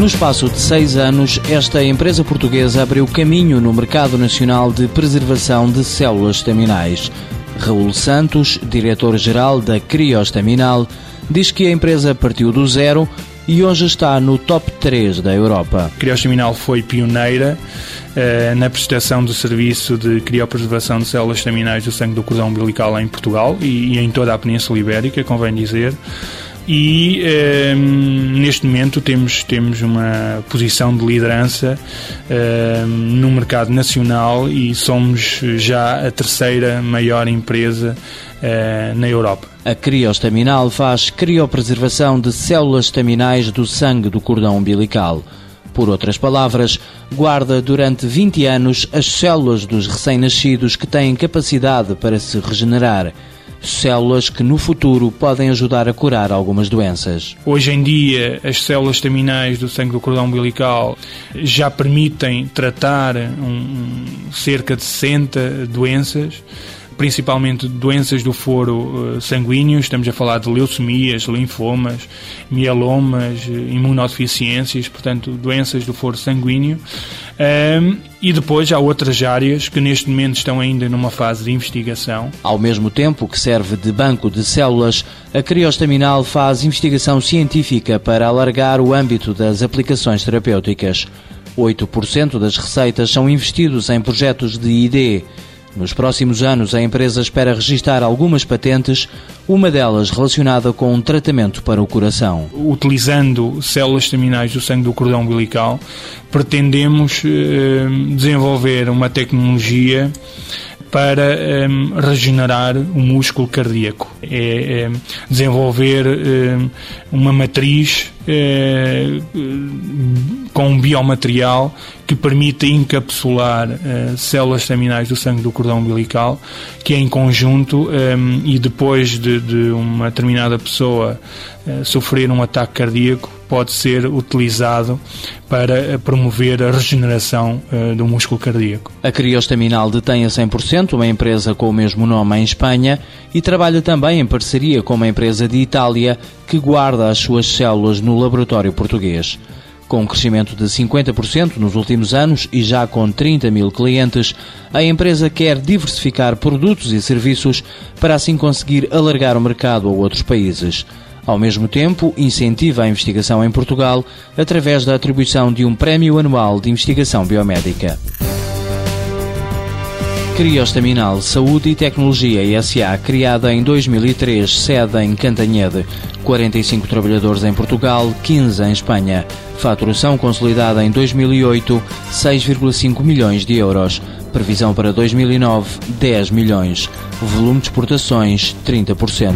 No espaço de seis anos, esta empresa portuguesa abriu caminho no mercado nacional de preservação de células estaminais. Raul Santos, diretor-geral da Criostaminal, diz que a empresa partiu do zero e hoje está no top 3 da Europa. A Criostaminal foi pioneira eh, na prestação do serviço de criopreservação de células estaminais do sangue do cordão umbilical em Portugal e, e em toda a Península Ibérica, convém dizer e eh, neste momento temos, temos uma posição de liderança eh, no mercado nacional e somos já a terceira maior empresa eh, na Europa. A criostaminal faz criopreservação de células estaminais do sangue do cordão umbilical. Por outras palavras, guarda durante 20 anos as células dos recém-nascidos que têm capacidade para se regenerar células que no futuro podem ajudar a curar algumas doenças. Hoje em dia, as células estaminais do sangue do cordão umbilical já permitem tratar um, cerca de 60 doenças principalmente doenças do foro eh, sanguíneo, estamos a falar de leucemias, linfomas, mielomas, eh, imunodeficiências, portanto, doenças do foro sanguíneo. Um, e depois há outras áreas que neste momento estão ainda numa fase de investigação. Ao mesmo tempo que serve de banco de células, a Criostaminal faz investigação científica para alargar o âmbito das aplicações terapêuticas. 8% das receitas são investidos em projetos de ID nos próximos anos, a empresa espera registrar algumas patentes, uma delas relacionada com um tratamento para o coração. Utilizando células terminais do sangue do cordão umbilical, pretendemos eh, desenvolver uma tecnologia para um, regenerar o músculo cardíaco. É, é desenvolver um, uma matriz é, com um biomaterial que permita encapsular uh, células staminais do sangue do cordão umbilical, que em conjunto um, e depois de, de, uma determinada pessoa uh, sofrer um ataque cardíaco, pode ser utilizado para promover a regeneração uh, do músculo cardíaco. A Criostaminal detém a 100% uma empresa com o mesmo nome em Espanha e trabalha também em parceria com uma empresa de Itália que guarda as suas células no laboratório português. Com um crescimento de 50% nos últimos anos e já com 30 mil clientes, a empresa quer diversificar produtos e serviços para assim conseguir alargar o mercado a outros países. Ao mesmo tempo, incentiva a investigação em Portugal através da atribuição de um prémio anual de investigação biomédica. Criostaminal Saúde e Tecnologia SA, criada em 2003, sede em Cantanhede. 45 trabalhadores em Portugal, 15 em Espanha. Faturação consolidada em 2008, 6,5 milhões de euros. Previsão para 2009, 10 milhões. Volume de exportações, 30%.